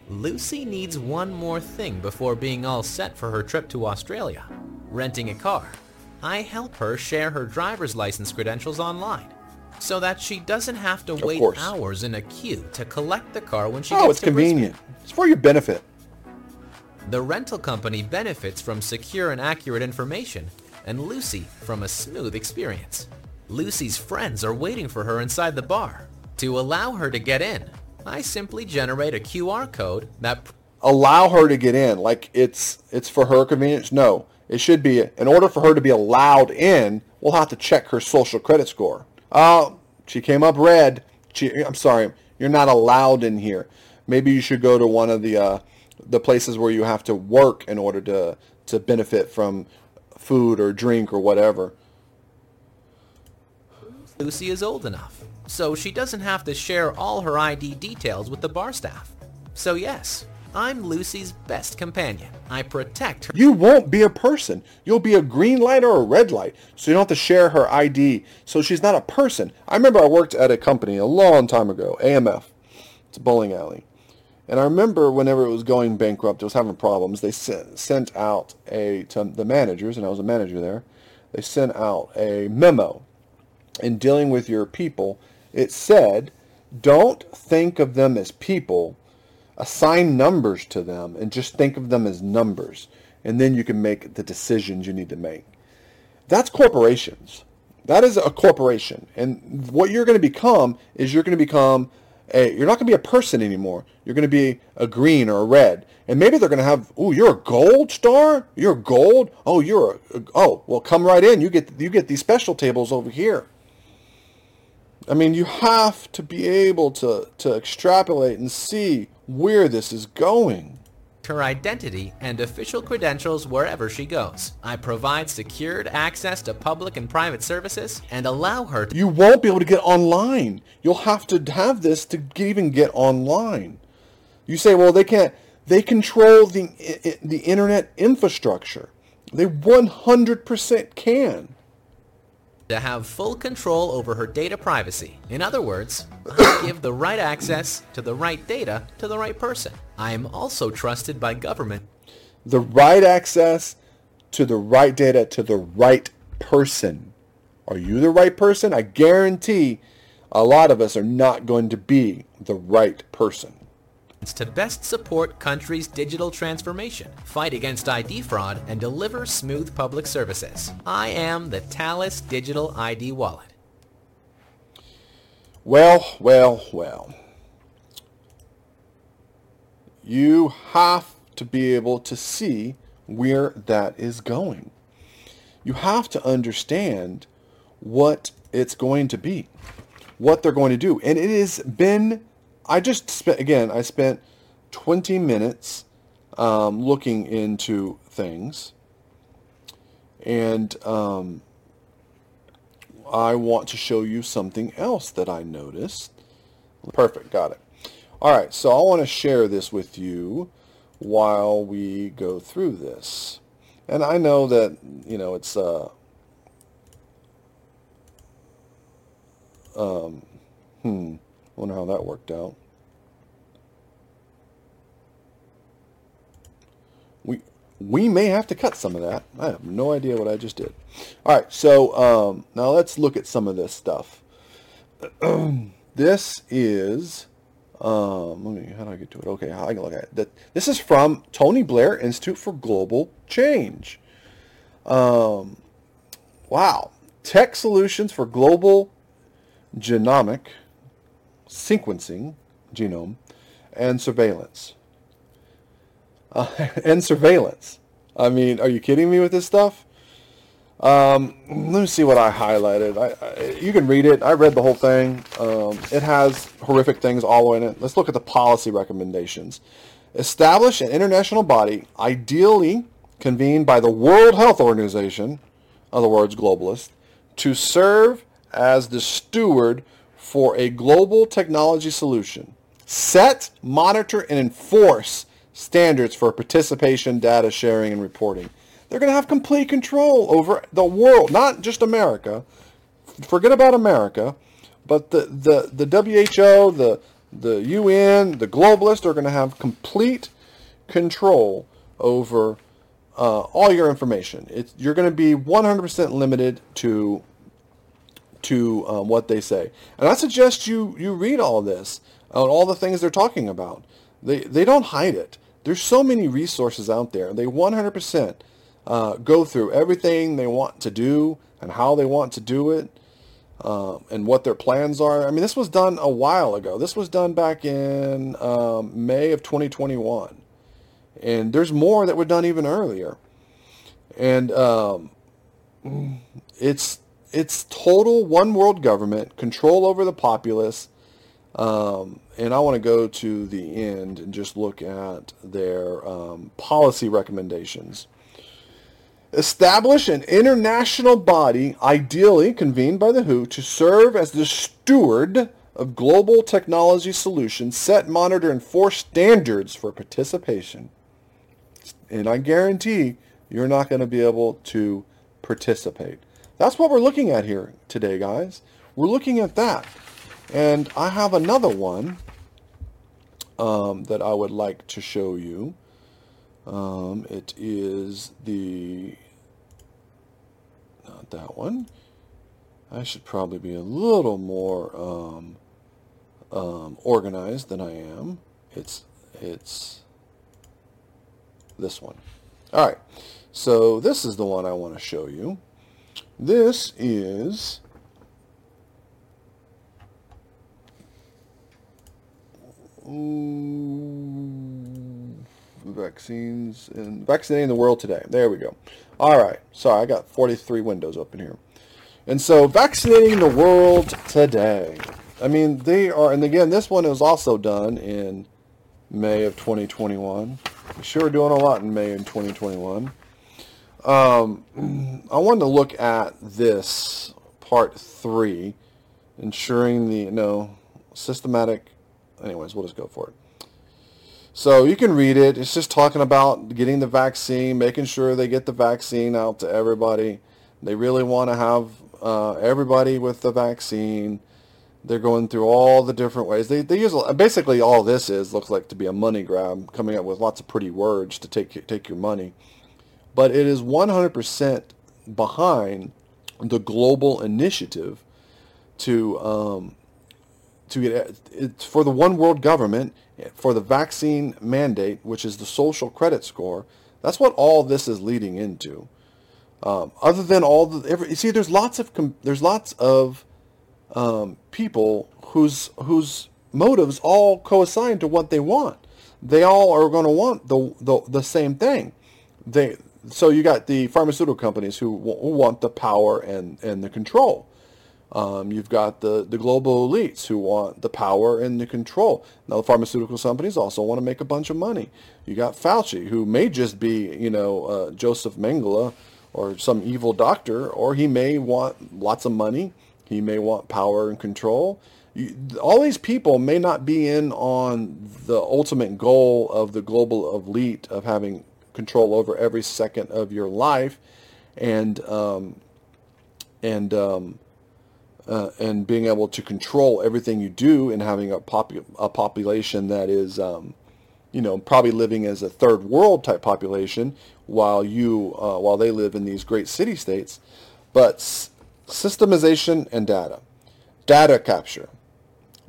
Lucy needs one more thing before being all set for her trip to Australia, renting a car. I help her share her driver's license credentials online so that she doesn't have to wait course. hours in a queue to collect the car when she Oh, gets it's to Brisbane. convenient. It's for your benefit. The rental company benefits from secure and accurate information, and Lucy from a smooth experience. Lucy's friends are waiting for her inside the bar. To allow her to get in, I simply generate a QR code that allow her to get in. Like it's it's for her convenience? No. It should be in order for her to be allowed in we'll have to check her social credit score. Oh she came up red. She, i'm sorry you're not allowed in here. Maybe you should go to one of the uh, the places where you have to work in order to to benefit from food or drink or whatever. Lucy is old enough so she doesn't have to share all her id details with the bar staff so yes I'm Lucy's best companion. I protect her. You won't be a person. You'll be a green light or a red light. So you don't have to share her ID. So she's not a person. I remember I worked at a company a long time ago, AMF. It's a bowling alley. And I remember whenever it was going bankrupt, it was having problems, they sent, sent out a, to the managers, and I was a manager there, they sent out a memo in dealing with your people. It said, don't think of them as people assign numbers to them and just think of them as numbers. And then you can make the decisions you need to make. That's corporations. That is a corporation. And what you're going to become is you're going to become a, you're not going to be a person anymore. You're going to be a green or a red. And maybe they're going to have, oh, you're a gold star? You're gold? Oh, you're a, oh, well, come right in. You get, you get these special tables over here. I mean, you have to be able to, to extrapolate and see where this is going. Her identity and official credentials wherever she goes. I provide secured access to public and private services and allow her to... You won't be able to get online. You'll have to have this to even get online. You say, well, they can't... They control the, the internet infrastructure. They 100% can to have full control over her data privacy. In other words, I (coughs) give the right access to the right data to the right person. I am also trusted by government. The right access to the right data to the right person. Are you the right person? I guarantee a lot of us are not going to be the right person to best support country's digital transformation, fight against ID fraud, and deliver smooth public services. I am the Thales Digital ID Wallet. Well, well, well. You have to be able to see where that is going. You have to understand what it's going to be, what they're going to do. And it has been I just spent, again, I spent 20 minutes um, looking into things. And um, I want to show you something else that I noticed. Perfect, got it. All right, so I want to share this with you while we go through this. And I know that, you know, it's, uh, um, hmm, wonder how that worked out. We we may have to cut some of that. I have no idea what I just did. All right, so um, now let's look at some of this stuff. (clears throat) this is um, let me how do I get to it? Okay, I can look at. That this is from Tony Blair Institute for Global Change. Um, wow, tech solutions for global genomic sequencing, genome, and surveillance. Uh, (laughs) and surveillance. I mean, are you kidding me with this stuff? Um, let me see what I highlighted. I, I, you can read it. I read the whole thing. Um, it has horrific things all in it. Let's look at the policy recommendations. Establish an international body, ideally convened by the World Health Organization, other words, globalists, to serve as the steward for a global technology solution. Set, monitor, and enforce standards for participation, data sharing, and reporting. They're going to have complete control over the world, not just America. Forget about America, but the, the, the WHO, the, the UN, the globalists are going to have complete control over uh, all your information. It's, you're going to be 100% limited to to um, what they say. And I suggest you, you read all this, on all the things they're talking about. They, they don't hide it. There's so many resources out there. They 100% uh, go through everything they want to do and how they want to do it. um, and what their plans are. I mean, this was done a while ago. This was done back in um, May of 2021. And there's more that were done even earlier. And um, it's it's total one world government, control over the populace. Um, and I want to go to the end and just look at their um, policy recommendations. Establish an international body, ideally convened by the WHO, to serve as the steward of global technology solutions, set, monitor, and enforce standards for participation. And I guarantee you're not going to be able to participate. That's what we're looking at here today, guys. We're looking at that. And I have another one um, that I would like to show you. Um, it is the, not that one. I should probably be a little more um, um, organized than I am. It's, it's this one. All right, so this is the one I want to show you. This is vaccines and vaccinating the world today. There we go. All right. Sorry, I got 43 windows open here. And so vaccinating the world today. I mean, they are, and again, this one was also done in May of 2021. We sure doing a lot in May of 2021. Um, I wanted to look at this part three, ensuring the, no, systematic, anyways, we'll just go for it. So you can read it. It's just talking about getting the vaccine, making sure they get the vaccine out to everybody. They really want to have uh, everybody with the vaccine. They're going through all the different ways. They, they use basically all this is looks like to be a money grab, coming up with lots of pretty words to take take your money. But it is 100% behind the global initiative to um, to get for the one world government for the vaccine mandate, which is the social credit score. That's what all this is leading into. Um, other than all the, every, you see, there's lots of there's lots of um, people whose whose motives all coincide to what they want. They all are going to want the, the the same thing. They so you got the pharmaceutical companies who, who want the power and and the control. Um, you've got the, the global elites who want the power and the control. Now, the pharmaceutical companies also want to make a bunch of money. You got Fauci, who may just be, you know, uh, Joseph Mengele or some evil doctor, or he may want lots of money. He may want power and control. You, all these people may not be in on the ultimate goal of the global elite of having control over every second of your life, and um, and um, uh, and being able to control everything you do and having a, popu- a population that is, um, you know, probably living as a third world type population while you, uh, while they live in these great city states. But s- systemization and data, data capture.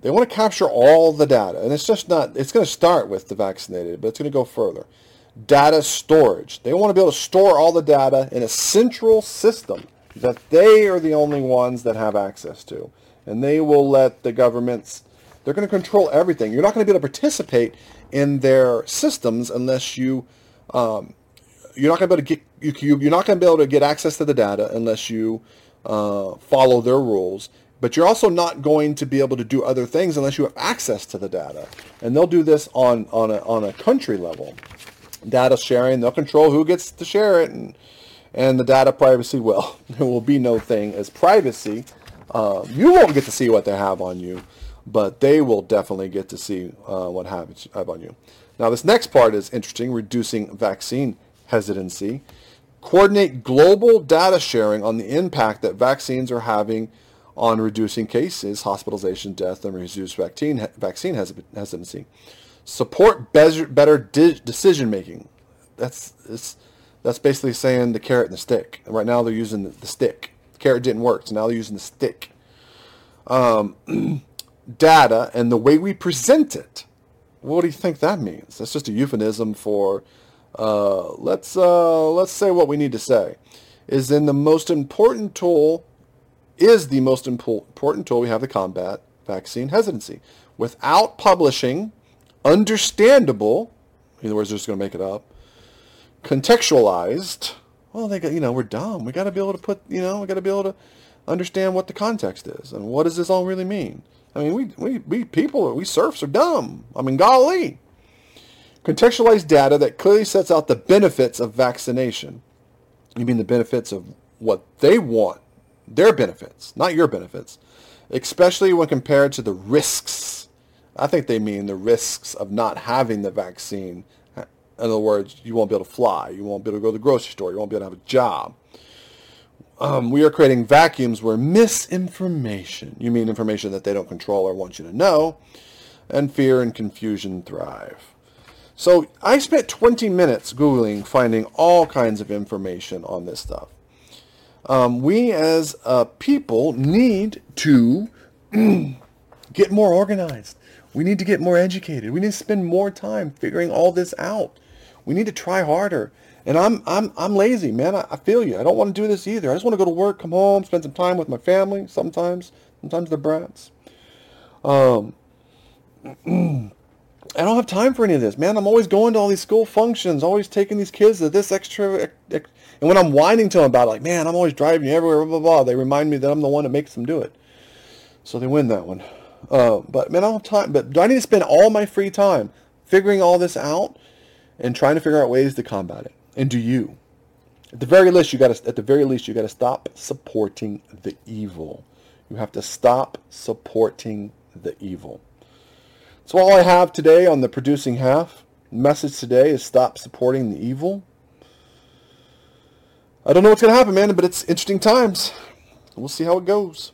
They want to capture all the data, and it's just not. It's going to start with the vaccinated, but it's going to go further. Data storage. They want to be able to store all the data in a central system that they are the only ones that have access to. And they will let the governments, they're going to control everything. You're not going to be able to participate in their systems unless you, um, you're not going to be able to get, you, you're not going to be able to get access to the data unless you uh, follow their rules. But you're also not going to be able to do other things unless you have access to the data. And they'll do this on, on, a, on a country level. Data sharing, they'll control who gets to share it and and the data privacy, well, (laughs) there will be no thing as privacy. Uh, you won't get to see what they have on you, but they will definitely get to see uh, what have, have on you. Now, this next part is interesting, reducing vaccine hesitancy. Coordinate global data sharing on the impact that vaccines are having on reducing cases, hospitalization, death, and reduced vaccine, vaccine hesitancy. Support better, better decision making. That's, it's, that's basically saying the carrot and the stick. And right now they're using the, the stick. The carrot didn't work, so now they're using the stick. Um, (clears throat) data and the way we present it. What do you think that means? That's just a euphemism for uh, let's uh, let's say what we need to say. Is in the most important tool is the most impo- important tool we have to combat vaccine hesitancy. Without publishing understandable, in other words, they're just going to make it up, contextualized, well, they got, you know, we're dumb. We got to be able to put, you know, we got to be able to understand what the context is and what does this all really mean. I mean, we, we, we people, we serfs are dumb. I mean, golly. Contextualized data that clearly sets out the benefits of vaccination. You mean the benefits of what they want, their benefits, not your benefits, especially when compared to the risks. I think they mean the risks of not having the vaccine. In other words, you won't be able to fly, you won't be able to go to the grocery store, you won't be able to have a job. Um, we are creating vacuums where misinformation, you mean information that they don't control or want you to know, and fear and confusion thrive. So I spent 20 minutes Googling, finding all kinds of information on this stuff. Um, we as a people need to (clears throat) get more organized. We need to get more educated. We need to spend more time figuring all this out. We need to try harder. And I'm I'm I'm lazy, man. I, I feel you. I don't want to do this either. I just want to go to work, come home, spend some time with my family. Sometimes, sometimes the brats. Um, (clears throat) I don't have time for any of this, man. I'm always going to all these school functions, always taking these kids to this extra. And when I'm whining to them about it, like, man, I'm always driving you everywhere, blah, blah, blah, they remind me that I'm the one that makes them do it. So they win that one. Uh, but man, I don't have time. But do I need to spend all my free time figuring all this out and trying to figure out ways to combat it? And do you? At the very least, you got to. At the very least, you got to stop supporting the evil. You have to stop supporting the evil. So all I have today on the producing half message today is stop supporting the evil. I don't know what's going to happen, man, but it's interesting times. We'll see how it goes.